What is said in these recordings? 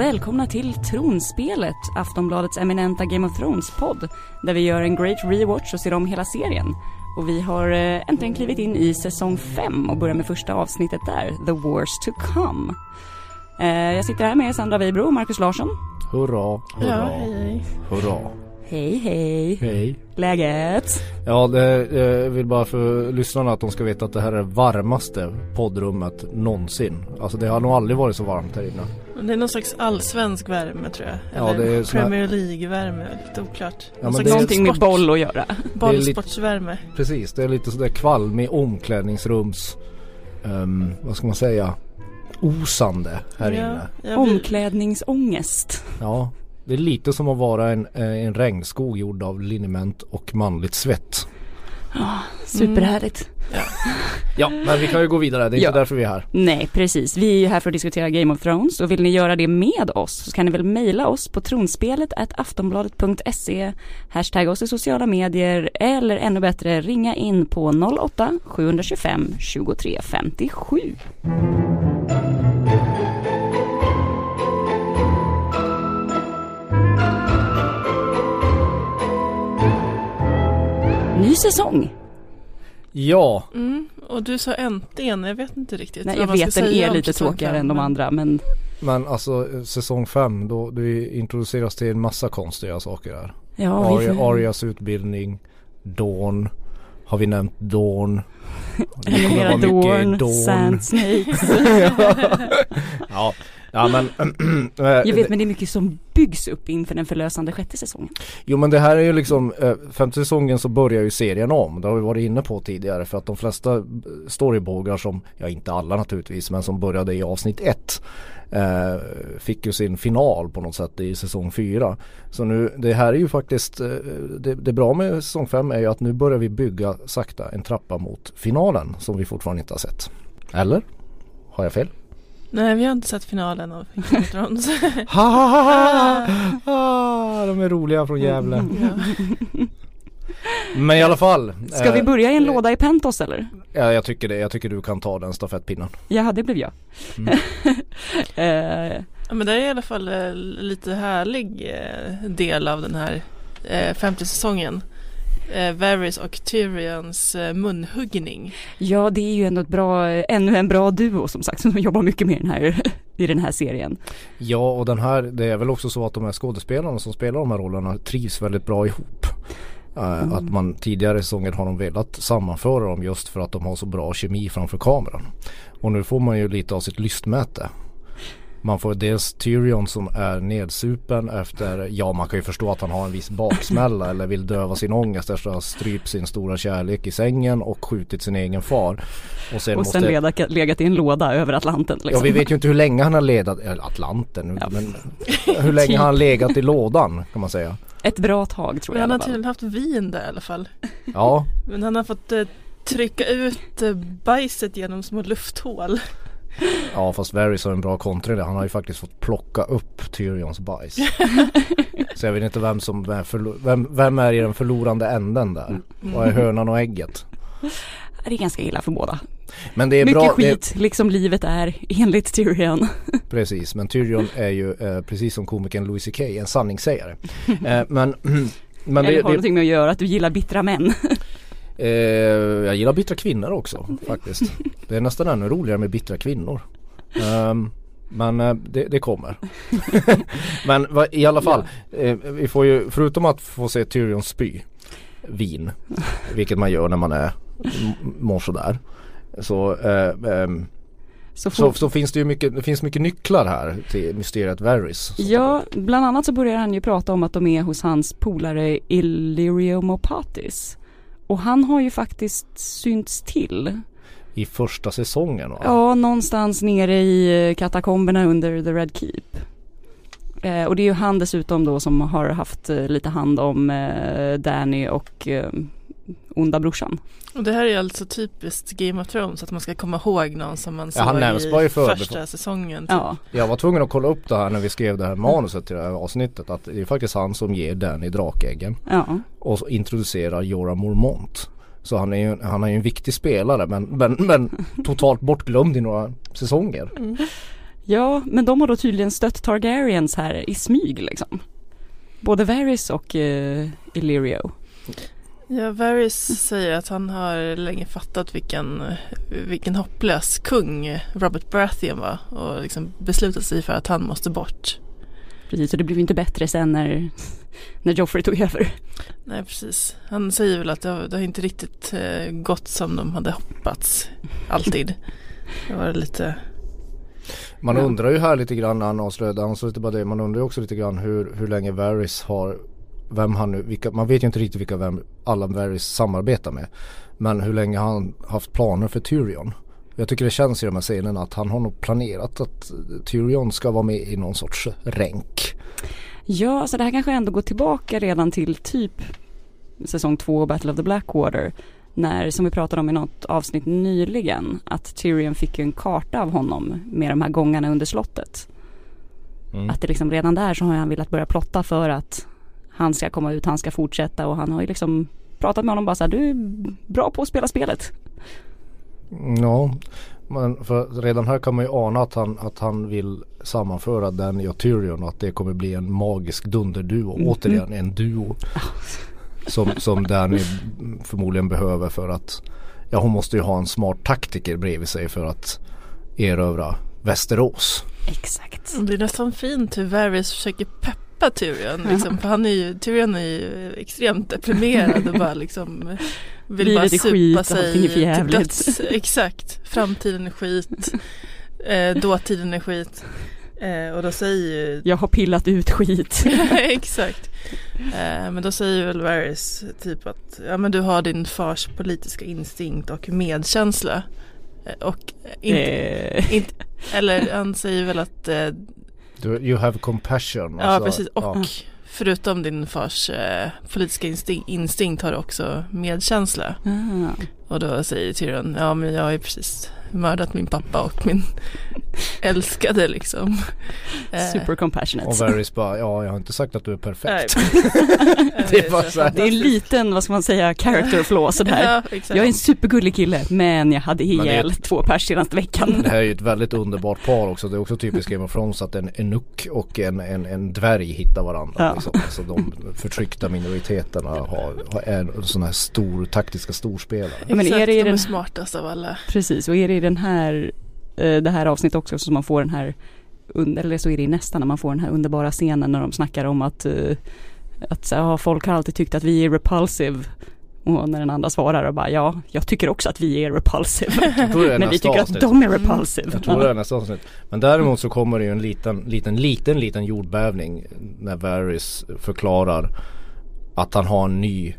och välkomna till Tronspelet, Aftonbladets eminenta Game of Thrones-podd, där vi gör en great rewatch och ser om hela serien. Och vi har eh, äntligen klivit in i säsong 5 och börjar med första avsnittet där, The Wars to Come. Eh, jag sitter här med Sandra Weibro och Marcus Larsson. Hurra, hurra, Ja, hej, hej. hurra. Hej hej! Hej. Läget? Ja, det, jag vill bara för lyssnarna att de ska veta att det här är det varmaste poddrummet någonsin. Alltså det har nog aldrig varit så varmt här inne. Det är någon slags allsvensk värme tror jag. Ja, Eller det är sån här- Premier League-värme, lite oklart. Ja, Någon det är- Någonting med boll att göra. Bollsportsvärme. Precis, det är lite sådär kvalmig omklädningsrums, ehm, vad ska man säga, osande här inne. Ja, vi, Omklädningsångest. Ja, det är lite som att vara en, eh, en regnskog gjord av liniment och manligt svett. Superhärligt. Ja, men vi kan ju gå vidare. Det är Ja. inte därför vi är här. Nej, precis. Vi är ju här för att diskutera Game of Thrones och vill ni göra det med oss så kan ni väl mejla oss på tronspelet aftonbladet.se Hashtagga oss i sociala medier eller ännu bättre ringa in på 08 725 Ny säsong. Ja, mm, och du sa äntligen, jag vet inte riktigt Nej, vad jag man ska vet den säga är lite tråkigare fem, än de andra men men alltså eh, säsong 5 då du introduceras till en massa konstiga saker här. ja, vi Aria, får... Arias utbildning, Dawn, har vi nämnt Dawn? Vara mycket Dorn, Sand Snakes. ja. ja men eh, Jag vet men det är mycket som byggs upp inför den förlösande sjätte säsongen. Jo men det här är ju liksom eh, femte säsongen så börjar ju serien om. Det har vi varit inne på tidigare för att de flesta eh, storybågar som, ja inte alla naturligtvis men som började i avsnitt ett fick ju sin final på något sätt i säsong fyra. Så nu det här är ju faktiskt det, det bra med säsong fem är ju att nu börjar vi bygga sakta en trappa mot finalen som vi fortfarande inte har sett. Eller? Har jag fel? Nej, vi har inte sett finalen av Game of Thrones. Ha, ha, ha, ha. Ah, de är roliga från Gävle. ja. Men i alla fall. Ska vi eh, börja i en låda i Pentos eller? Ja jag tycker det, jag tycker du kan ta den stafettpinnen. Ja, det blev jag. Mm. Eh, ja, men det är i alla fall eh, lite härlig eh, del av den här eh, femte säsongen. Eh, Varys och Tyrions eh, munhuggning. ja, det är ju ändå ett bra, ännu en bra duo som sagt som jobbar mycket med den här, i den här serien. Ja och den här, det är väl också så att de här skådespelarna som spelar de här rollerna trivs väldigt bra ihop. Eh, Att man tidigare i säsongen har de velat sammanföra dem just för att de har så bra kemi framför kameran. Och nu får man ju lite av sitt lystmäte. Man får dels Tyrion som är nedsupen efter, ja man kan ju förstå att han har en viss baksmälla eller vill döva sin ångest efter att ha strypt sin stora kärlek i sängen och skjutit sin egen far. Och sen och måste... sen legat, legat i en låda över Atlanten liksom. Ja vi vet ju inte hur länge han har legat, Atlanten, Ja. men hur länge har han legat i lådan kan man säga. Ett bra tag tror Men jag han i har tydligen haft vin där i alla fall. Ja, Men han har fått eh, trycka ut eh, bajset genom små lufthål. ja fast Varys har en bra kontra i det. Han har ju faktiskt fått plocka upp Tyrions bajs. Så jag vet inte vem som är förlo- vem, vem är i den förlorande änden där? Vad är hönan och ägget? Det är ganska illa för båda. Men det är mycket bra, skit, liksom livet är enligt Tyrion. Det, precis, men Tyrion är ju eh, precis som komikern Louis CK en sanningssägare. Eh, men men Eller det, har det, någonting med att göra att du gillar bittra män. Eh, jag gillar bittra kvinnor också faktiskt. Det är nästan ännu roligare med bittra kvinnor. Ehm, men eh, det, det kommer. men va, i alla fall, eh, vi får ju förutom att få se Tyrion spy vin, vilket man gör när man är mår sådär. Så, eh, ehm, Så så, så finns det ju mycket, det finns mycket nycklar här till mysteriet Varys. Ja, bland annat så börjar han ju prata om att de är hos hans polare Illyrio Mopatis. Och han har ju faktiskt synts till. I första säsongen va? Ja, någonstans nere i eh, katakomberna under The Red Keep. Eh, och det är ju han dessutom då som har haft eh, lite hand om eh, Danny och onda brorsan. Och det här är alltså typiskt Game of Thrones att man ska komma ihåg någon som man Ja, såg bara i i första säsongen. Typ. Ja, Jag var tvungen att kolla upp det här när vi skrev det här manuset till det här avsnittet. Att det är faktiskt han som ger Danny drakäggen. ja. Och introducerar Jorah Mormont. Så han är ju, han är ju en viktig spelare men, men, men totalt bortglömd i några säsonger. Mm. Ja, men de har då tydligen stött Targaryens här i smyg liksom. Både Varys och uh, Illyrio. Ja, Varys säger att han har länge fattat vilken, vilken hopplös kung Robert Baratheon var och liksom beslutat sig för att han måste bort. Precis, och det blev inte bättre sen när, när Joffrey tog över. Nej, precis. Han säger väl att det har, det har inte riktigt eh, gått som de hade hoppats. Alltid. Det var lite... Man ja. undrar ju här lite grann när han avslöjade, han inte bara det, man undrar ju också lite grann hur, hur länge Varys har vem han nu, vilka, man vet ju inte riktigt vilka vem alla Varys samarbetar med. Men hur länge han haft planer för Tyrion. Jag tycker det känns i de här scenerna att han har nog planerat att Tyrion ska vara med i någon sorts ränk. Ja, så det här kanske ändå går tillbaka redan till typ säsong två Battle of the Blackwater. När, som vi pratade om i något avsnitt nyligen, att Tyrion fick en karta av honom med de här gångarna under slottet. Mm. Att det liksom redan där så har han velat börja plotta för att han ska komma ut, han ska fortsätta och han har ju liksom pratat med honom bara så här, du är bra på att spela spelet. Ja, men för redan här kan man ju ana att han, att han vill sammanföra Danny och Tyrion och att det kommer bli en magisk dunderduo. Mm. Återigen en duo. Som, som Danny förmodligen behöver för att ja hon måste ju ha en smart taktiker bredvid sig för att erövra Västerås. Exakt. Det är nästan fint hur Varys försöker peppa släppa Tyrion. Liksom, för han är ju, Tyrion är ju extremt deprimerad och bara liksom vill Livet bara supa skit, sig till döds. Exakt, framtiden är skit, eh, dåtiden är skit. Eh, och då säger ju... Jag har pillat ut skit. Exakt. Eh, men då säger väl Varys typ att ja men du har din fars politiska instinkt och medkänsla. Eh, och inte, eh. inte, eller han säger väl att eh, You have compassion. Ja alltså, precis och ja. förutom din fars eh, politiska instinkt, instinkt har du också medkänsla. Mm. Och då säger Tyrion, ja men jag är precis mördat min pappa och min älskade liksom. Eh. Super compassionate. Och Varys bara, ja jag har inte sagt att du är perfekt. det, är bara så det är en liten, vad ska man säga, character flaw sådär. Ja, jag är en supergullig kille men jag hade ihjäl två pers senaste veckan. Det här är ju ett väldigt underbart par också. Det är också typiskt Game of Thrones att en enuk och en, en, en dvärg hittar varandra. Ja. Liksom. Alltså de förtryckta minoriteterna har, har är sådana här stor, taktiska storspelare. Men är det de är smartast av alla. Precis, och är det i den här, eh, det här avsnittet också som man får den här, eller så är det i nästa när man får den här underbara scenen när de snackar om att, eh, att ja, folk har alltid tyckt att vi är repulsive. Och när den andra svarar och bara ja, jag tycker också att vi är repulsive. Är Men vi tycker avsnitt. att de är repulsive. Jag tror det är nästa avsnitt. Men däremot så kommer det ju en liten, liten, liten, liten jordbävning när Varys förklarar att han har en ny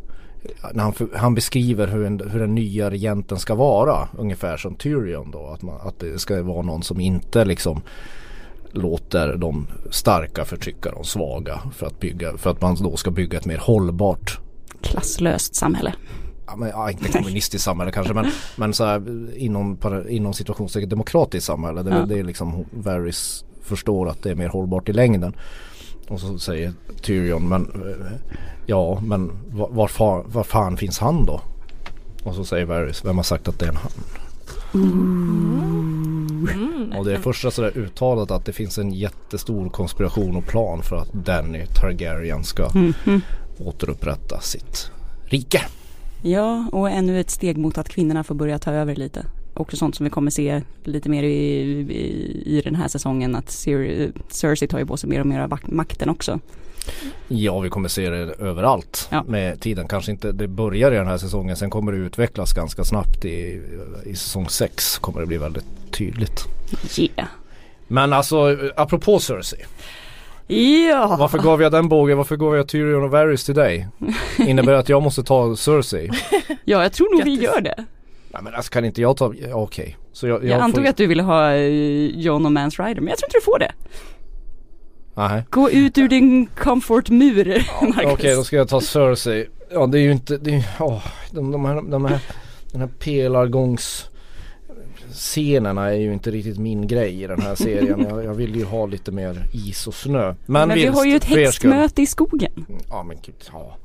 när han, han beskriver hur, en, hur den nya regenten ska vara. Ungefär som Tyrion då. Att, man, att det ska vara någon som inte liksom låter de starka förtrycka de svaga. För att, bygga, för att man då ska bygga ett mer hållbart klasslöst samhälle. Ja, men, ja, inte kommunistiskt samhälle kanske men, men så här, inom, inom situationstecken demokratiskt samhälle. Det, ja. det är liksom Varys förstår att det är mer hållbart i längden. Och så säger Tyrion men eh, ja men var, var, fan, var fan finns han då? Och så säger Varys vem har sagt att det är en han? Mm. Och det är första sådär uttalat att det finns en jättestor konspiration och plan för att Danny Targaryen ska mm. återupprätta sitt rike. Ja, och ännu ett steg mot att kvinnorna får börja ta över lite också sånt som vi kommer se lite mer i, i, i den här säsongen att Cer Cersei tar ju på sig mer och mer av makten också. Ja vi kommer se det överallt ja. med tiden. Kanske inte det börjar i den här säsongen sen kommer det utvecklas ganska snabbt i, i säsong 6 kommer det bli väldigt tydligt. Yeah. Men alltså apropå Cersei. Ja. Varför gav jag den bågen? Varför gav jag Tyrion och Varys till dig? Innebär det att jag måste ta Cersei? ja jag tror nog vi gör det. Nej men alltså kan inte jag ta, okej. Okay. Så jag, jag, jag antog får... att du ville ha eh, John och Mans Rider men jag tror inte du får det. Nej. Gå ut ur din comfort-mur ja, Okej okay, då ska jag ta Cersei. Ja det är ju inte, det är, oh, de, de, här, de här, den här pelargångs scenerna är ju inte riktigt min grej i den här serien. Jag, jag vill ju ha lite mer is och snö. Men, men vi har ju ett häxmöte i skogen. Ja men gud, ja.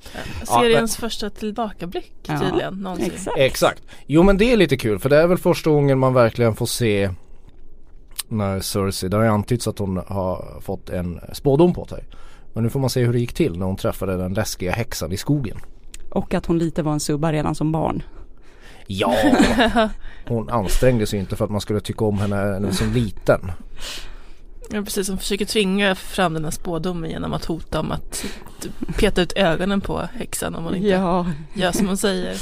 Seriens ja, men... första tillbakablick ja, tydligen någonsin. Exakt. exakt. Jo men det är lite kul för det är väl första gången man verkligen får se när Cersei, det har ju antytts att hon har fått en spådom på sig. Men nu får man se hur det gick till när hon träffade den läskiga häxan i skogen. Och att hon lite var en subba redan som barn. Ja, hon ansträngde sig inte för att man skulle tycka om henne när som liten. Ja precis, hon försöker tvinga fram den här spådomen genom att hota om att peta ut ögonen på häxan om hon inte ja. gör som hon säger.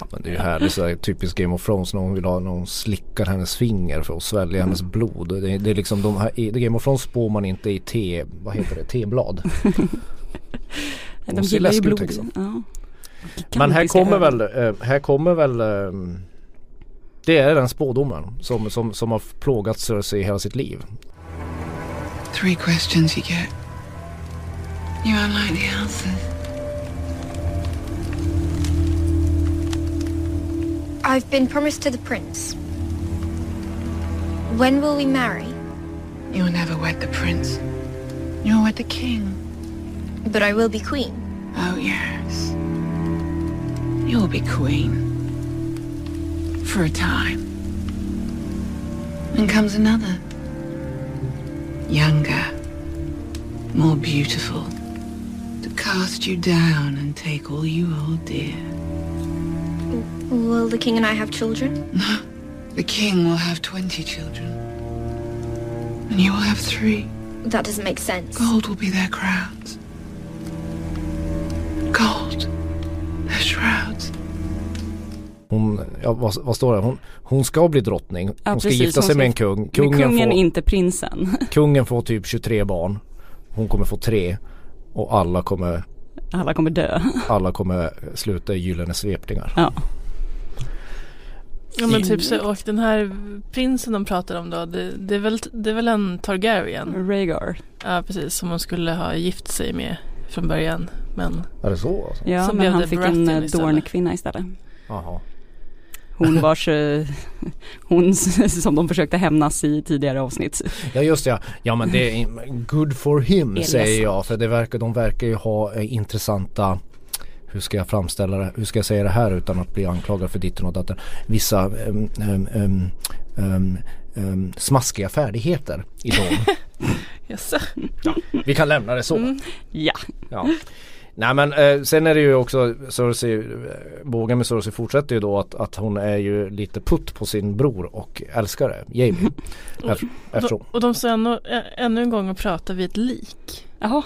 Ja, men det är ju härligt så här, typiskt Game of Thrones när hon vill ha när hon slickar hennes finger för att svälja mm. hennes blod. Det, det, är liksom de här, i Game of Thrones spår man inte i te, vad heter det, teblad. de gillar ju blod. Ja. Men här kommer väl, här kommer väl Det är den spådomen som, som, som har plågat Cersei hela sitt liv. Three questions you get. You unlike the answers. I've been promised to the prince. When will we marry? You'll never wed the prince. You'll wed the king. But I will be queen. Oh, yes. You'll be queen. For a time. Then comes another. Younger. More beautiful. To cast you down and take all you hold dear. Will the king and I have children? No. The king will have 20 children. And you will have three. That doesn't make sense. Gold will be their crowns. Hon, ja, vad, vad, står det? Hon, hon ska bli drottning. Hon ja, ska precis, gifta sig med en kung. Kungen, med kungen får, inte prinsen. kungen får typ 23 barn. Hon kommer få tre. Och alla kommer alla kommer dö. Alla kommer sluta i gyllene svepningar. Ja. Ja men typ så, och den här prinsen de pratar om då, det, det, är, väl, det är väl en Targaryen? Rhaegar. Ja precis, som hon skulle ha gift sig med från början. Men är det så alltså? Ja, som men han fick en eh, Dorn-kvinna istället. Jaha. Hon vars, eh, hon som de försökte hämnas i tidigare avsnitt. Ja just ja, ja men det är good for him Elias. säger jag för det verkar, de verkar ju ha eh, intressanta hur ska jag framställa det, hur ska jag säga det här utan att bli anklagad för ditten och datten. Vissa um, um, um, smaskiga färdigheter i dem. yes. ja, vi kan lämna det så. Mm. Ja. ja. Nej men eh, sen är det ju också Cersei, bågen med Cersei fortsätter ju då att, att hon är ju lite putt på sin bror och älskare Jamie. och, och, och de ska ännu, ännu en gång och prata vid ett lik. Jaha.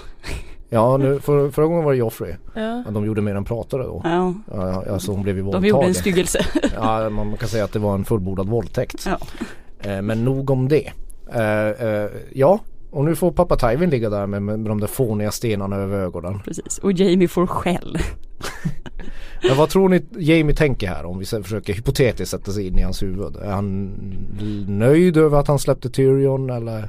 Ja, nu, för, förra gången var det Joffrey. Ja. De gjorde mer än pratade då. Ja. ja alltså hon blev ju våldtagen. De gjorde en styggelse. ja, man kan säga att det var en fullbordad våldtäkt. Ja. Eh, men nog om det. Eh, eh, ja, och nu får pappa Tywin ligga där med, med de där fåniga stenarna över ögonen. Precis, och Jamie får skäll. Men vad tror ni Jamie tänker här om vi försöker hypotetiskt sätta sig in i hans huvud? Är han nöjd över att han släppte Tyrion eller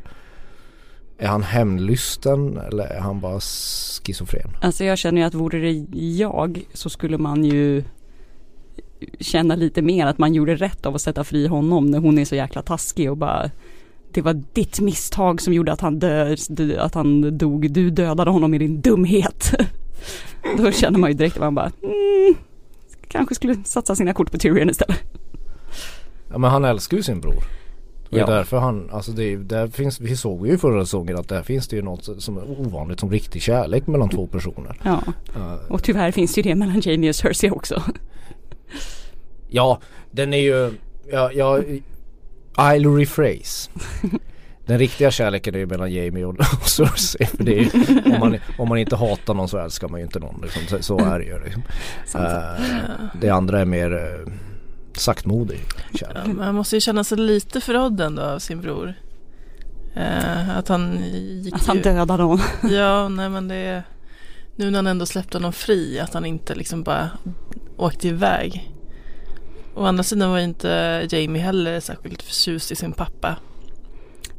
är han hämndlysten eller är han bara schizofren? Alltså jag känner ju att vore det jag så skulle man ju känna lite mer att man gjorde rätt av att sätta fri honom när hon är så jäkla taskig och bara det var ditt misstag som gjorde att han, dö, att han dog. Du dödade honom i din dumhet. Då känner man ju direkt att man bara mm, kanske skulle satsa sina kort på Tyrion istället. Ja men han älskar ju sin bror. Det är ja. därför han, alltså det, där finns, vi såg ju i förra säsongen att där finns det ju något som är ovanligt som riktig kärlek mellan två personer. Ja, uh, och tyvärr finns det ju det mellan Jamie och Cersei också. Ja, den är ju, ja, ja I'll rephrase. Den riktiga kärleken är ju mellan Jamie och, och Cersei. För det är, om, man, om man inte hatar någon så älskar man ju inte någon. Liksom. Så, så, är det ju. Liksom. Uh, det andra är mer uh, saktmodig kärlek. Man måste ju känna sig lite förrådd ändå av sin bror. Uh, att han gick Att han dödade honom. ja, nej men det är nu när han ändå släppte honom fri. Att han inte liksom bara åkte iväg. Å andra sidan var inte Jamie heller särskilt förtjust i sin pappa.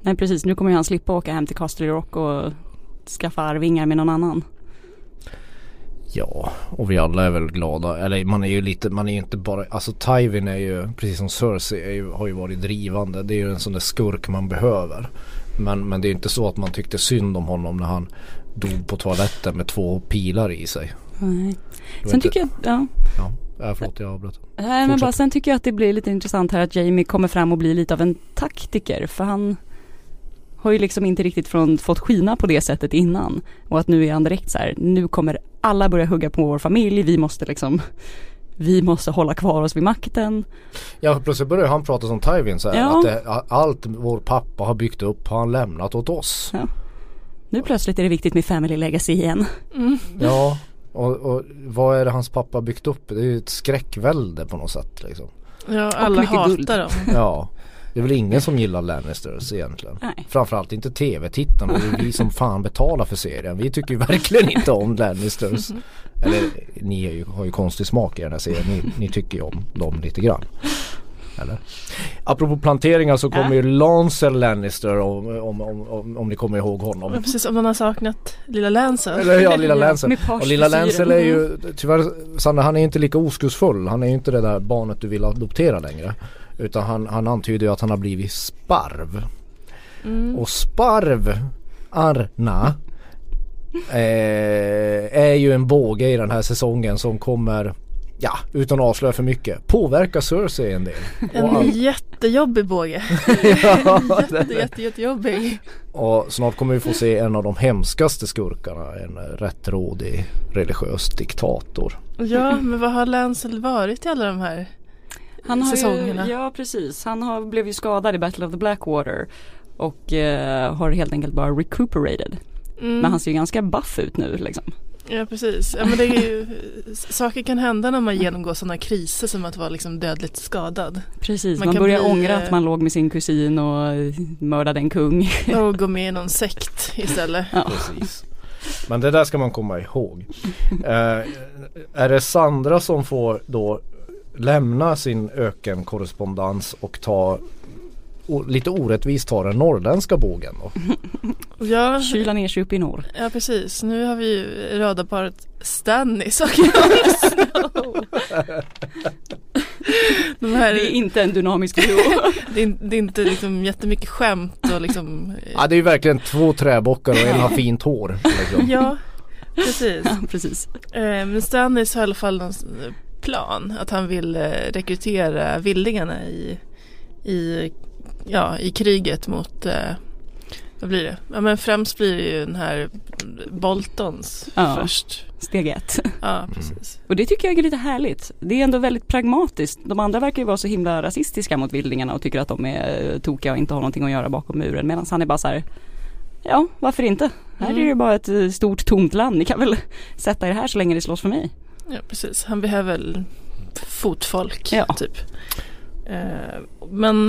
Nej precis, nu kommer han slippa åka hem till Castle Rock och skaffa arvingar med någon annan. Ja, och vi alla är väl glada. Eller man är ju lite, man är ju inte bara, alltså Tywin är ju, precis som Cersei, ju, har ju varit drivande. Det är ju en sån där skurk man behöver. Men, men det är inte så att man tyckte synd om honom när han dog på toaletten med två pilar i sig. Nej. Sen tycker jag, ja. ja Äh, förlåt jag avbröt. Nej men bara sen tycker jag att det blir lite intressant här att Jamie kommer fram och blir lite av en taktiker för han har ju liksom inte riktigt från, fått skina på det sättet innan. Och att nu är han direkt så här, nu kommer alla börja hugga på vår familj, vi måste liksom vi måste hålla kvar oss vid makten. Ja plötsligt börjar han prata som Tywin så här, ja. att det, allt vår pappa har byggt upp har han lämnat åt oss. Ja. Nu plötsligt är det viktigt med family legacy igen. Mm. Ja och, och, vad är det hans pappa byggt upp? Det är ju ett skräckvälde på något sätt liksom. Ja alla hatar guld. dem. Ja. Det är väl ingen som gillar Lannisters egentligen. Nej. Framförallt inte tv-tittarna. Det är vi som fan betalar för serien. Vi tycker ju verkligen inte om Lannisters. Eller ni har ju, har ju konstig smak i den här serien. Ni, ni tycker ju om dem lite grann. Eller? Apropå planteringar så kommer ja. ju Lancel Lannister om, om, om, om, ni kommer ihåg honom. Ja, precis, om man har saknat lilla Lancel. Eller ja, lilla Lancel. och lilla Lancel är ju tyvärr, Sanna han är inte lika oskuldsfull. Han är ju inte det där barnet du vill adoptera längre. Utan han, han antyder ju att han har blivit sparv. Mm. Och sparv, Arna, eh, är ju en båge i den här säsongen som kommer ja, utan att avslöja för mycket, påverka Cersei en del. En all... jättejobbig båge. ja, Jätte, jätte, jättejobbig. Och snart kommer vi få se en av de hemskaste skurkarna, en rättrådig religiös diktator. Ja, men vad har Lancel varit i alla de här han har säsongerna? Ju, ja, precis. Han har, blev ju skadad i Battle of the Blackwater och eh, har helt enkelt bara recuperated. Mm. Men han ser ju ganska buff ut nu liksom. Ja precis, ja, men det är ju, saker kan hända när man genomgår sådana kriser som att vara liksom dödligt skadad. Precis, man, man börjar bli, ångra att man låg med sin kusin och mördade en kung. Och gå med i någon sekt istället. Ja. Precis. Men det där ska man komma ihåg. Eh, är det Sandra som får då lämna sin ökenkorrespondens och ta lite orättvist tar den norrländska bågen då. Ja, Kyla ner sig upp i norr. Ja precis, nu har vi ju radarparet Stannis och De här, det är inte en dynamisk duo. det, är, det är inte liksom jättemycket skämt och liksom Ja det är ju verkligen två träbockar och en har fint hår. Liksom. Ja precis. Ja, precis. Eh, men Stannis har i alla fall någon plan att han vill eh, rekrytera vildingarna i, i ja, i kriget mot eh, vad blir det? Ja men främst blir det ju den här Boltons ja, först. Steg ett. Ja precis. Och det tycker jag är lite härligt. Det är ändå väldigt pragmatiskt. De andra verkar ju vara så himla rasistiska mot vildingarna och tycker att de är eh, tokiga och inte har någonting att göra bakom muren. Medan han är bara så här Ja, varför inte? Här är det ju bara ett eh, stort tomt land. Ni kan väl sätta er här så länge det slåss för mig. Ja precis. Han behöver fotfolk ja. typ. Eh, men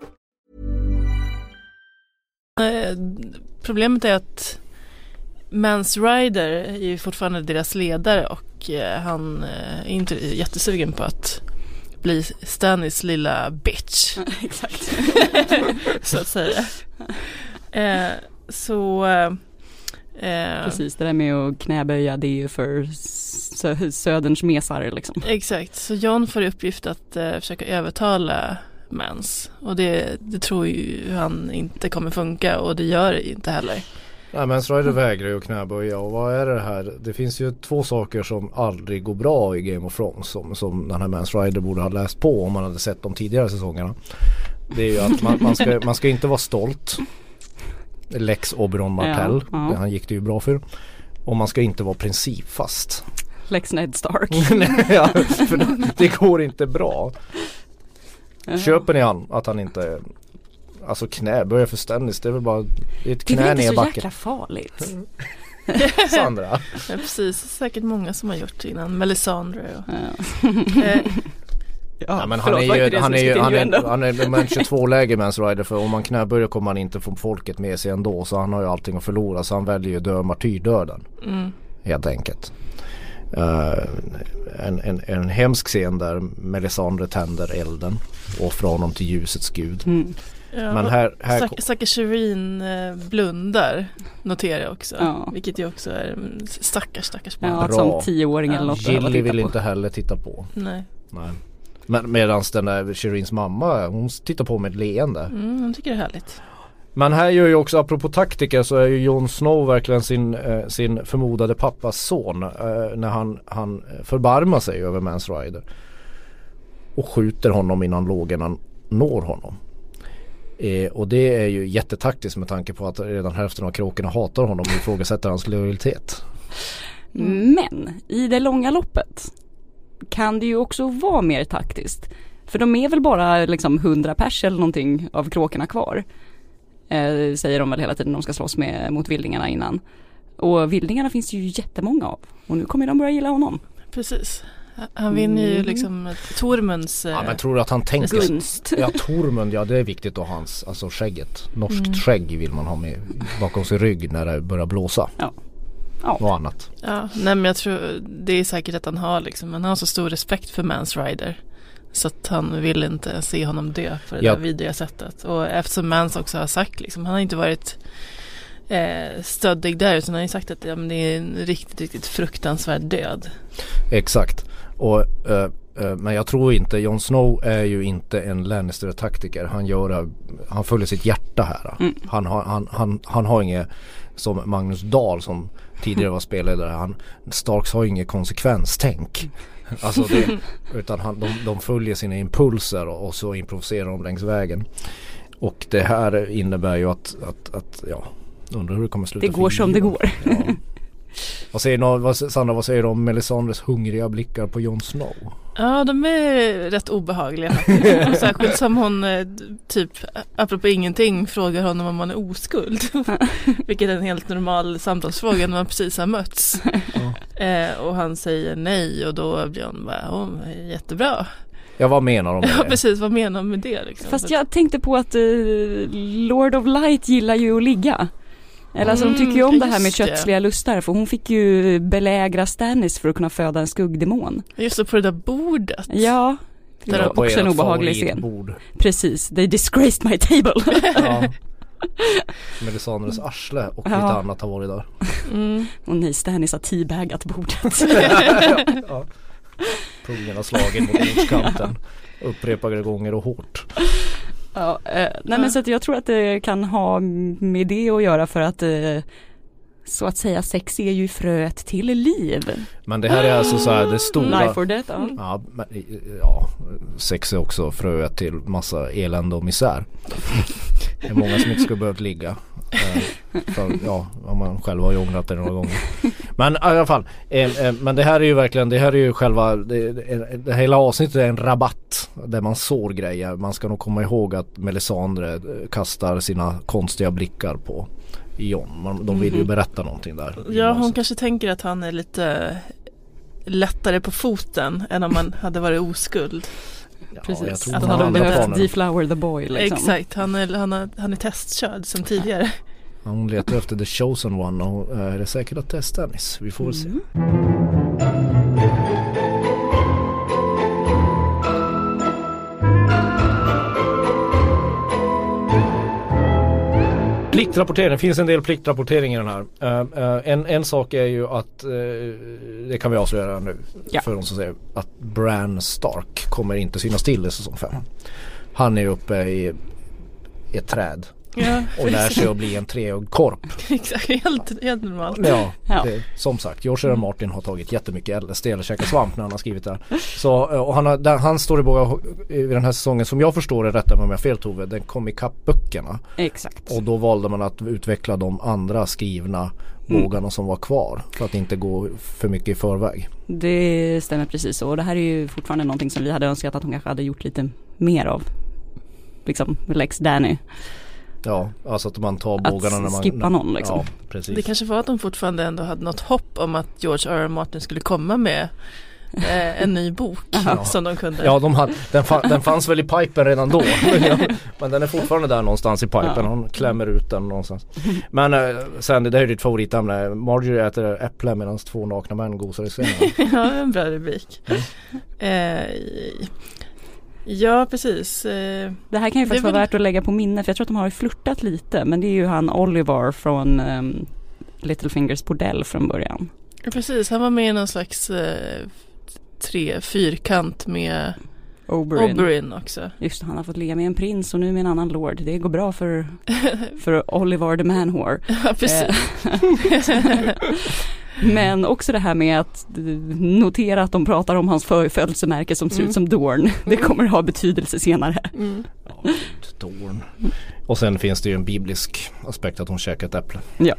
Eh, problemet är att Mans Rider är ju fortfarande deras ledare och eh, han eh, är inte jättesugen på att bli Stannis lilla bitch. exakt. så att säga. Eh, så eh, Precis, det där med att knäböja det är ju för sö söderns mesar liksom. Exakt, så John får i uppgift att eh, försöka övertala mens. Och det, det tror ju han inte kommer funka och det gör det inte heller. Nej men Strider vägrar ju att knäböja och vad är det här? Det finns ju två saker som aldrig går bra i Game of Thrones som, som den här Mans Rider borde ha läst på om man hade sett de tidigare säsongerna. Det är ju att man, man, ska, man ska inte vara stolt. Lex Oberon Martell, ja, ja. han gick det ju bra för. Och man ska inte vara principfast. Lex Ned Stark. ja, för det, det går inte bra. Köper ni han att han inte Alltså knäböj för Stennis det är väl bara är ett knä ner i backen. Det är inte så jäkla farligt. Sandra. ja, precis, säkert många som har gjort det innan. Melisandre och ja. Eh, Ja, men han är ju, han är ju, han är, han är, han är 22 läge Mans Rider för om man knäböjer kommer man inte få folket med sig ändå så han har ju allting att förlora så han väljer ju dö martyrdöden. Mm. Helt enkelt. Uh, en, en, en hemsk scen där Melisandre tänder elden och offrar honom till ljusets gud. Mm. Ja, Men här, här... Stackars Shireen eh, blundar noterar jag också. Ja. Vilket ju också är stackars stackars barn. Ja, som tioåring eller något. Gilly vill på. inte heller titta på. Nej. Nej. Men medan den där Shireens mamma hon tittar på med ett leende. Mm, hon tycker det är härligt. Men här gör ju också, apropå taktiker så är ju Jon Snow verkligen sin, eh, sin förmodade pappas son. Eh, när han, han förbarmar sig över Mans Rider. Och skjuter honom innan lågorna når honom. Eh, och det är ju jättetaktiskt med tanke på att redan hälften av kråkorna hatar honom och ifrågasätter hans lojalitet. Men i det långa loppet kan det ju också vara mer taktiskt. För de är väl bara liksom 100 pers eller någonting av kråkorna kvar. Eh, säger de väl hela tiden de ska slåss med mot vildingarna innan. Och vildingarna finns det ju jättemånga av. Och nu kommer de börja gilla honom. Precis. Han vinner ju mm. liksom Tormunds Ja men tror du att han tänker gunst. Ja Tormund, ja det är viktigt att ha hans, alltså skägget. Norskt mm. skägg vill man ha med bakom sin rygg när det börjar blåsa. Ja. Ja. Och annat. Ja, nej men jag tror det är säkert att han har liksom, han har så stor respekt för Mans Rider. Så att han vill inte se honom dö på det ja. där vidriga sättet. Och eftersom Mans också har sagt liksom, han har inte varit eh, stöddig där utan han har ju sagt att ja, men det är en riktigt, riktigt fruktansvärd död. Exakt. Och, eh, eh, men jag tror inte, Jon Snow är ju inte en Lannister-taktiker. Han, gör, han följer sitt hjärta här. Mm. Han, har, han, han, han har inget som Magnus Dahl som tidigare var spelledare. Han, Starks har inget konsekvenstänk. Alltså det, utan han, de, de följer sina impulser och, och, så improviserar de längs vägen. Och det här innebär ju att, att, att ja, undrar hur det kommer sluta. Det går som det går. Ja. Vad säger, någon, vad, Sandra, vad säger du om Melisandres hungriga blickar på Jon Snow? Ja, de är rätt obehagliga Särskilt som hon eh, typ, apropå ingenting, frågar honom om man är oskuld. Vilket är en helt normal samtalsfråga när man precis har mötts. Ja. Eh, och han säger nej och då blir hon bara, oh, jättebra. Ja vad menar de med det? Ja precis, vad menar de med det liksom? Fast jag tänkte på att uh, Lord of Light gillar ju att ligga. Eller alltså mm, de tycker ju om det här med kötsliga lustar för hon fick ju belägra Stannis för att kunna föda en skuggdemon. Just det, på det där bordet. Ja. Det var också en obehaglig scen. Bord. Precis, they disgraced my table. ja. Melisandres arsle och ja. lite annat har varit där. Mm. Och nej, Stannis har teabagat bordet. ja. Pungen har slagit mot bordskanten upprepade gånger och hårt. Ja, eh, nej men så att jag tror att det kan ha med det att göra för att eh, så att säga sex är ju fröet till liv. Men det här är alltså så här det stora. Life or death, ja. Ja, men, ja, sex är också fröet till massa elände och misär. Det är många som inte skulle behövt ligga. Eh, för, ja, om man själv har ångrat det några gånger. Men i alla fall. Eh, eh, men det här är ju verkligen, det här är ju själva, det, det, det hela avsnittet är en rabatt. Där man sår grejer. Man ska nog komma ihåg att Melisandre kastar sina konstiga blickar på John. de vill ju mhm. berätta någonting där. Ja, hon kanske tänker att han är lite lättare på foten än om man hade varit oskuld. Ja, Precis, att han hade behövt deflower the boy liksom. Exakt, han är, han, är, han är testkörd som tidigare. Hon letar efter the chosen one och är det säkert att testa Dennis? Vi får se. Mm. Pliktrapportering, det finns en del pliktrapportering i den här. Uh, uh, en, en sak är ju att, uh, det kan vi avslöja nu ja. för de som säger att Bran Stark kommer inte synas till i säsong 5. Han är uppe i, i ett träd Ja, och lär sig att bli en treögd Exakt, helt, helt normalt. Ja, ja. Det, som sagt George R. Martin har tagit jättemycket LSD eller käkat svamp när han har skrivit det Så, och han har, där, hans storyboard i den här säsongen som jag förstår det, rätta mig om jag fel Tove, den kom ikapp böckerna. Exakt. Och då valde man att utveckla de andra skrivna vågarna mm. som var kvar för att inte gå för mycket i förväg. Det stämmer precis och det här är ju fortfarande någonting som vi hade önskat att hon kanske hade gjort lite mer av. Liksom Lex Danny. Ja, alltså att man tar bågarna när man... Att skippa någon liksom. Ja, precis. Det kanske var att de fortfarande ändå hade något hopp om att George R. R. Martin skulle komma med eh, en ny bok som de kunde. Ja, de hade, den, fa, den fanns väl i pipen redan då. men den är fortfarande där någonstans i pipen. Hon klämmer ut den någonstans. Men eh, sen, det är ditt favoritämne. Marjorie äter äpple medan två nakna män gosar i sängen. ja, en bra rubrik. Eh, Ja precis. Eh, det här kan ju faktiskt vara värt att lägga på minne för jag tror att de har flörtat lite men det är ju han Oliver från um, Littlefingers bordell från början. Precis, han var med i någon slags eh, tre fyrkant med Oberyn. Oberyn också. Just han har fått ligga med en prins och nu med en annan lord. Det går bra för, för Oliver the Man-whore. Ja, precis. Men också det här med att notera att de pratar om hans födelsemärke som ser mm. ut som Dorn. Det mm. kommer ha betydelse senare. Mm. Ja, Dorn. Och sen finns det ju en biblisk aspekt att hon käkar ett äpple. Ja.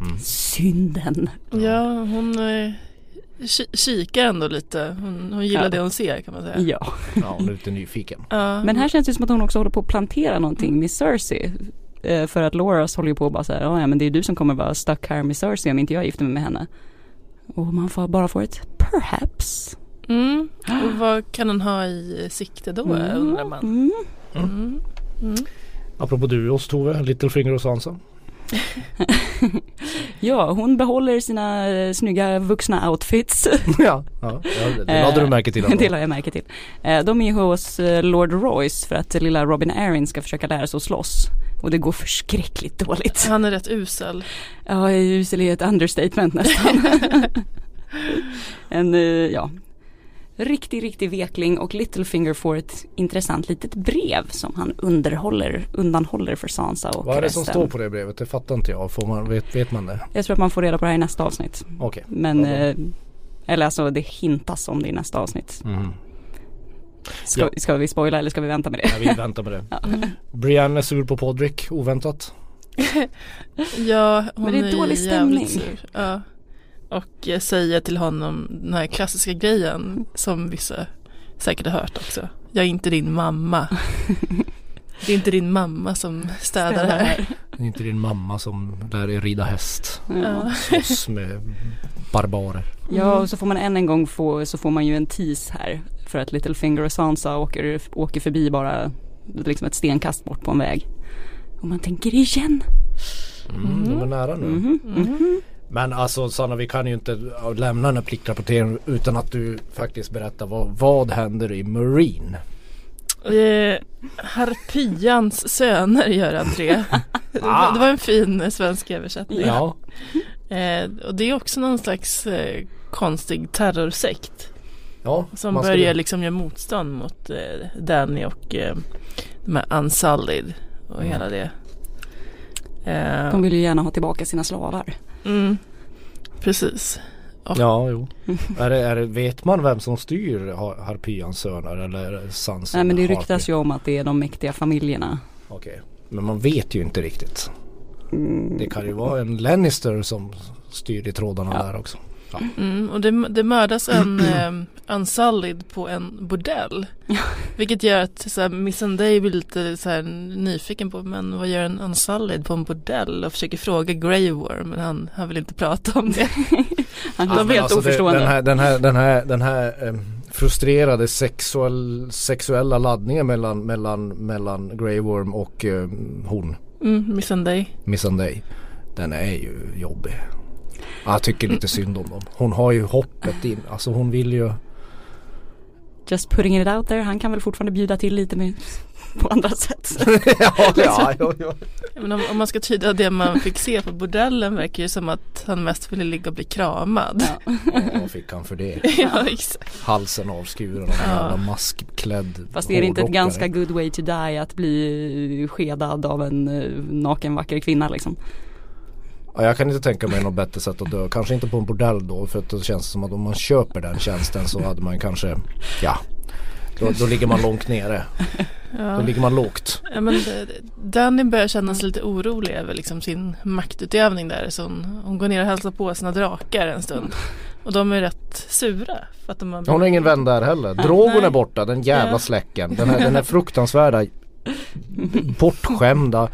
Mm. Synden. Ja, hon eh, kikar ändå lite. Hon, hon gillar ja. det hon ser kan man säga. Ja. ja hon är lite nyfiken. Ja. Men här känns det som att hon också håller på att plantera någonting med Cersei. Eh, för att Loras håller ju på och bara så här, ja men det är du som kommer vara stuck här med Cersei om inte jag gifter mig med henne. Och man får bara får ett perhaps. Mm. Och vad kan hon ha i sikte då mm. undrar man. Mm. Mm. Mm. Apropå duos Tove, Littlefinger och Sansa. Ja, hon behåller sina uh, snygga vuxna outfits. ja, ja, det lade du märke till. det lade jag märke till. Uh, de är hos Lord Royce för att lilla Robin Arryn ska försöka lära sig att slåss. Och det går förskräckligt dåligt. Han är rätt usel. Ja, usel är ett understatement nästan. en, ja, riktig, riktig vekling och Littlefinger får ett intressant litet brev som han underhåller, undanhåller för Sansa och Vad är det som står på det brevet? Det fattar inte jag. Får man, vet, vet man det? Jag tror att man får reda på det här i nästa avsnitt. Okej. Okay. Men, eh, eller alltså det hintas om det i nästa avsnitt. Mm. Ska, ja. ska, vi spoila eller ska vi vänta med det? Ja, vi väntar med det. ja. Brienne är sur på Podrick, oväntat. ja, hon Men det är, är dålig stämning. Sur. Ja. Och säger till honom den här klassiska grejen som vissa säkert har hört också. Jag är inte din mamma. Det är inte din mamma som städar här. Det är inte din mamma som lär dig rida häst. Ja. Slåss med barbarer. Ja och så får man än en gång få, så får man ju en tease här. För att Littlefinger och Sansa åker, åker förbi bara liksom ett stenkast bort på en väg. Och man tänker igen. Mm, De är nära nu. Mm -hmm. Mm -hmm. Men alltså Sanna vi kan ju inte lämna den här pliktrapporteringen utan att du faktiskt berättar vad, vad händer i Marine? Eh, Harpians söner gör entré. ah. Det var en fin svensk översättning. Ja. Eh, och det är också någon slags eh, konstig terrorsekt. Ja, som börjar liksom göra motstånd mot eh, Danny och eh, de här Unsullied och mm. hela det. Eh, de vill ju gärna ha tillbaka sina slavar. Mm, precis. Och. Ja, jo. är det, är det, vet man vem som styr Harpyans söner eller Sansa? Nej men det ryktas ju om att det är de mäktiga familjerna. Okej, okay. men man vet ju inte riktigt. Mm. Det kan ju vara en Lannister som styr i trådarna ja. där också. Ja. Mm, och det, det mördas en eh, Unsullied på en bordell. Vilket gör att så här, Miss Sunday blir lite så här, nyfiken på men vad gör en Unsullied på en bordell och försöker fråga Grey Worm men han, han vill inte prata om det. han är helt alltså oförstående. Det, den här, den här, den här, den här um, frustrerade sexuell, sexuella laddningen mellan, mellan, mellan Grey Worm och um, hon. Mm, Miss Sunday. Miss Sunday. Den är ju jobbig. Jag tycker lite synd om dem. Hon har ju hoppet in. Alltså hon vill ju Just putting it out there. Han kan väl fortfarande bjuda till lite med på andra sätt. ja, ja, ja, ja. Men om, om, man ska tyda det man fick se på bordellen verkar det som att han mest ville ligga och bli kramad. Ja. vad fick han för det? ja, exakt. Halsen avskuren av en jävla maskklädd Fast är det inte ett ganska good way to die att bli skedad av en uh, naken vacker kvinna liksom? Ja, jag kan inte tänka mig något bättre sätt att dö. Kanske inte på en bordell då för att det känns som att om man köper den tjänsten så hade man kanske, ja, då, då ligger man långt nere. Ja. Då ligger man lågt. Ja, men Danny börjar känna sig lite orolig över liksom sin maktutövning där. Så hon, hon går ner och hälsar på sina drakar en stund. Och de är rätt sura. För att de har... Hon har ingen vän där heller. Drogon är borta, den jävla släcken. Den här, den här fruktansvärda bortskämda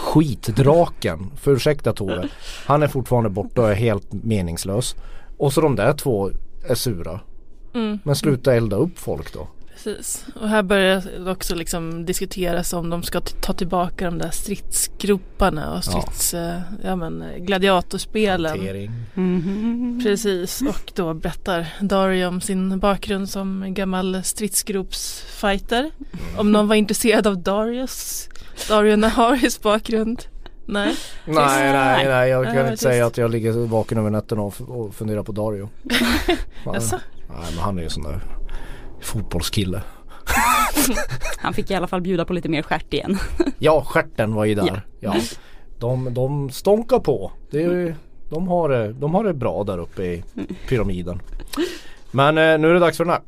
skitdraken, för ursäkta Tove. Han är fortfarande borta och är helt meningslös. Och så de där två är sura. Mm. Men sluta elda upp folk då. Precis. Och här börjar det också liksom diskuteras om de ska ta tillbaka de där stridsgroparna och strids, ja. Eh, ja men gladiatorspelen. Mm -hmm. Precis och då berättar Dario om sin bakgrund som gammal stridsgropsfighter. Mm. Om någon var intresserad av Darius, Dario Naharis bakgrund. Nej. Nej, nej, nej, jag kan ja, inte just. säga att jag ligger vaken över nätterna och, funderar på Dario. Jaså? Nej, men han är ju sån där fotbollskille. Han fick i alla fall bjuda på lite mer stjärt igen. ja, stjärten var ju där. Ja. ja. De, de stånkar på. Det är, de, har det, de har det bra där uppe i pyramiden. Men eh, nu är det dags för den här.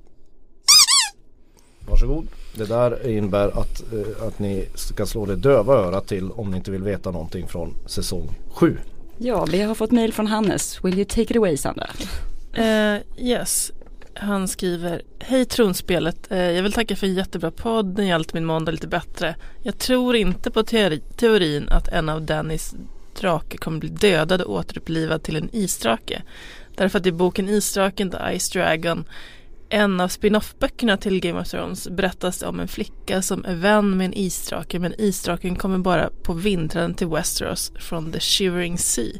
Varsågod. Det där innebär att, eh, att ni ska slå det döva örat till om ni inte vill veta någonting från säsong 7. Ja, vi har fått mail från Hannes. Will you take it away Sandra? Uh, yes, han skriver Hej tronspelet, eh, jag vill tacka för en jättebra podd, den hjälpte min måndag lite bättre. Jag tror inte på teori teorin att en av Dannys drake kommer bli dödad och återupplivad till en isdrake. Därför att i boken Isdraken The Ice Dragon en av spin-off-böckerna till Game of Thrones berättas det om en flicka som är vän med en isdrake men isdraken kommer bara på vintern till Westeros från The Shivering Sea.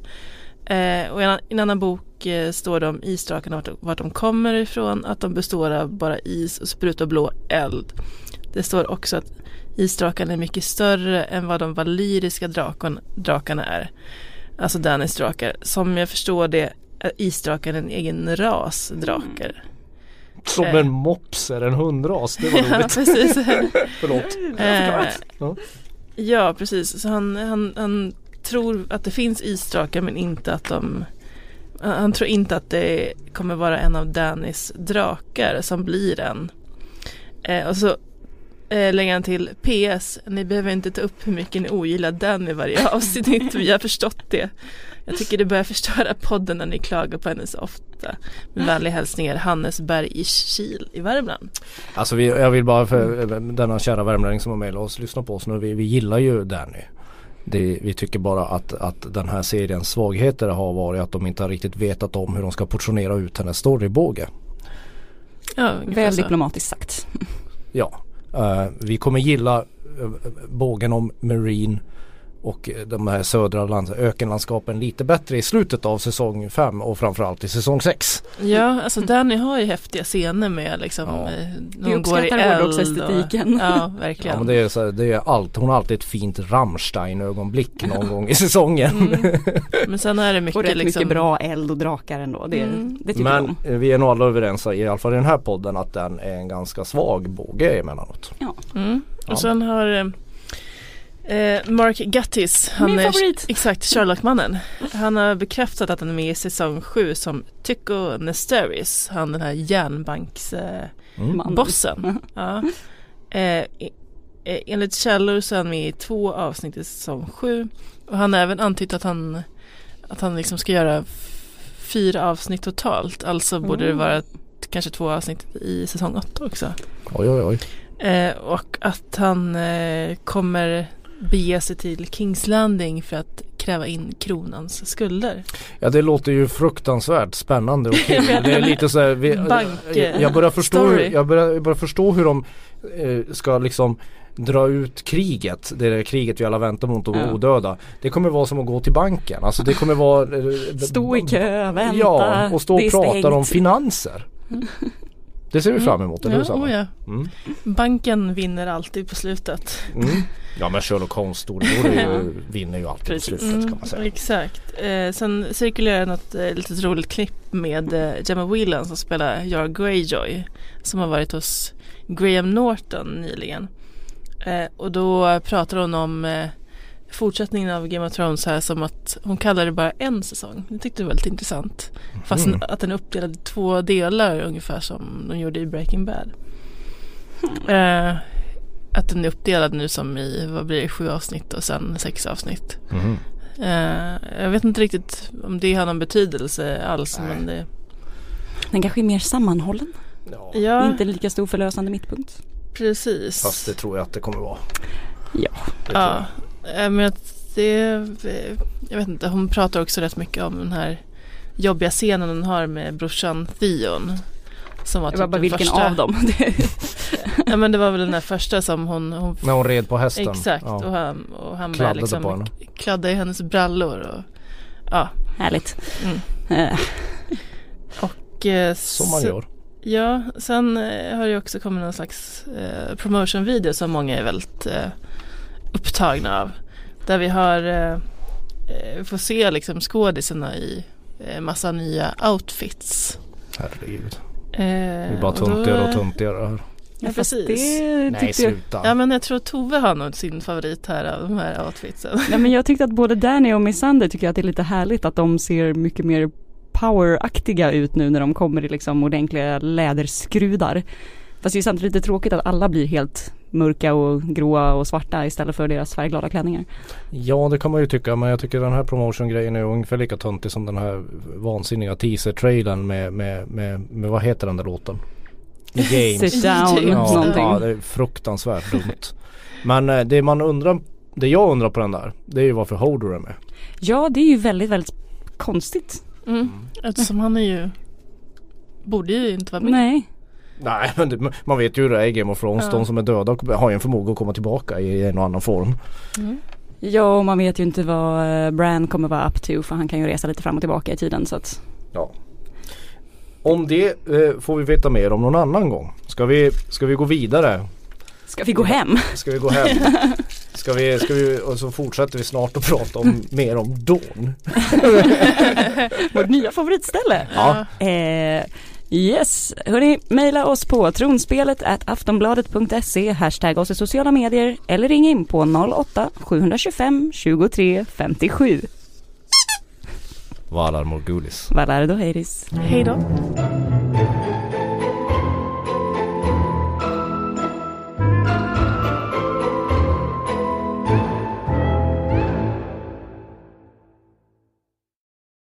Eh, och i en, en, annan bok eh, står det om isdrakarna vart, vart de kommer ifrån, att de består av bara is och sprutar blå eld. Det står också att isdrakarna är mycket större än vad de valyriska drakon, drakarna är. Alltså Dannys drakar. Som jag förstår det är isdrakar en egen ras drakar. Som en mops är en hundras, det var roligt. ja, precis. Förlåt. Eh, ja, precis. Så han, han, han tror att det finns isdrakar men inte att de han tror inte att det kommer vara en av Dannys drakar som blir en. Eh, och så eh, lägger han till PS, ni behöver inte ta upp hur mycket ni ogillar Danny varje avsnitt, vi har förstått det. Jag tycker det börjar förstöra podden när ni klagar på henne så ofta. Med vänliga hälsningar Hannes Berg i Kil i Värmland. Alltså vi, jag vill bara för denna kära värmlänning som har mejlat oss lyssna på oss nu. Vi, vi gillar ju Danny. Det, vi tycker bara att, att den här seriens svagheter har varit att de inte har riktigt vetat om hur de ska portionera ut hennes storybåge. Ja, Väl diplomatiskt sagt. Ja, uh, vi kommer gilla uh, bågen om Marine och de här södra land, ökenlandskapen lite bättre i slutet av säsong 5 och framförallt i säsong 6. Ja, alltså Danny har ju häftiga scener med liksom ja. Eh, Vi uppskattar också estetiken. Och, ja, verkligen. Ja, men det är, så, det är allt, hon har alltid ett fint Rammstein-ögonblick någon gång i säsongen. Mm. Men sen är det mycket och rätt liksom... mycket bra eld och drakar ändå. Det, mm. det tycker Men jag vi är nog alla överens i alla fall i den här podden att den är en ganska svag båge emellanåt. Ja. Mm. Och sen har eh, Mark Guttis, han Min är favorit. exakt Sherlock-mannen. Han har bekräftat att han är med i säsong 7 som Tycho Nesteris, han den här järnbanksbossen. Eh, mm. ja. eh, eh, enligt källor så är han med i två avsnitt i säsong 7 och han har även antytt att han, att han liksom ska göra fyra avsnitt totalt. Alltså mm. borde det vara kanske två avsnitt i säsong 8 också. Oj oj oj. Eh, och att han eh, kommer bege sig till Kings Landing för att kräva in kronans skulder. Ja det låter ju fruktansvärt spännande och kul. det är lite så här, vi, Bank, jag, börjar förstå hur, jag, börjar, jag börjar förstå hur de eh, ska liksom dra ut kriget, det är kriget vi alla väntar mot de ja. odöda. Det kommer vara som att gå till banken. Alltså det kommer vara eh, Stå i kö, vänta. Ja, och stå och prata om finanser. Det ser vi fram emot, eller hur Sanna? Oh ja. Mm. Banken vinner alltid på slutet. Mm. Ja men Sherlock Holmes storebror vinner ju alltid på slutet mm, kan man säga. Exakt. Eh, sen cirkulerar något eh, litet roligt klipp med eh, Gemma Whelan som spelar Yara Greyjoy. Som har varit hos Graham Norton nyligen. Eh, och då pratar hon om eh, fortsättningen av Game of Thrones här som att hon kallar det bara en säsong. Det tyckte jag var väldigt intressant. Mm. Fast att den är uppdelad i två delar ungefär som de gjorde i Breaking Bad. Mm. Eh, att den är uppdelad nu som i, vad blir det, sju avsnitt och sen sex avsnitt. Mm. Uh, jag vet inte riktigt om det har någon betydelse alls. Nej. Men det... Den kanske är mer sammanhållen. Ja. ja. Inte lika stor förlösande mittpunkt. Precis. Fast det tror jag att det kommer vara. Ja. Det ja. Jag. Men det, jag vet inte, hon pratar också rätt mycket om den här jobbiga scenen hon har med brorsan Theon. Som var typ bara vilken första. av dem? ja men det var väl den där första som hon, hon När hon red på hästen? Exakt ja. och han, och han började liksom kladda i hennes brallor och ja. Härligt. Mm. Uh. Och eh, Som man gör. Ja, sen eh, har det också kommit någon slags eh, promotion-video som många är väldigt eh, upptagna av. Där vi har, eh, eh får se liksom skådisarna i eh, massa nya outfits. Herregud. Eh, det är bara tuntigare och tuntigare här. Ja, precis. Det Nej, sluta. Ja, men jag tror Tove har nog sin favorit här av de här outfitsen. Ja, men jag tyckte att både Danny och Missander tycker att det är lite härligt att de ser mycket mer poweraktiga ut nu när de kommer i liksom ordentliga läderskrudar. Fast det är samtidigt lite tråkigt att alla blir helt mörka och gråa och svarta istället för deras färgglada klänningar. Ja det kan man ju tycka men jag tycker den här promotion-grejen är ungefär lika töntig som den här vansinniga teaser-trailern med, med, med, med, vad heter den där låten? Games. Sit down, ja, någonting. Ja, det är fruktansvärt dumt. Men eh, det man undrar, det jag undrar på den där, det är ju varför Hodor är med. Ja det är ju väldigt, väldigt konstigt. Mm. mm. Eftersom han är ju, borde ju inte vara med. Nej. Nej men det, man vet ju hur det är i Game of Thrones. Ja. De som är döda har ju en förmåga att komma tillbaka i en och annan form. Mm. Ja och man vet ju inte vad eh, Bran kommer vara up to för han kan ju resa lite fram och tillbaka i tiden så att Ja Om det eh, får vi veta mer om någon annan gång. Ska vi, ska vi gå vidare? Ska vi gå hem? Ska vi gå hem? Ska vi, ska vi, och så fortsätter vi snart att prata om, mer om Dawn. Vårt nya favoritställe. Ja. Eh, yes, hörni, mejla oss på tronspelet at aftonbladet.se, hashtag oss i sociala medier eller ring in på 08-725 23 57. Valar Morgulis. Valar då. Hej då.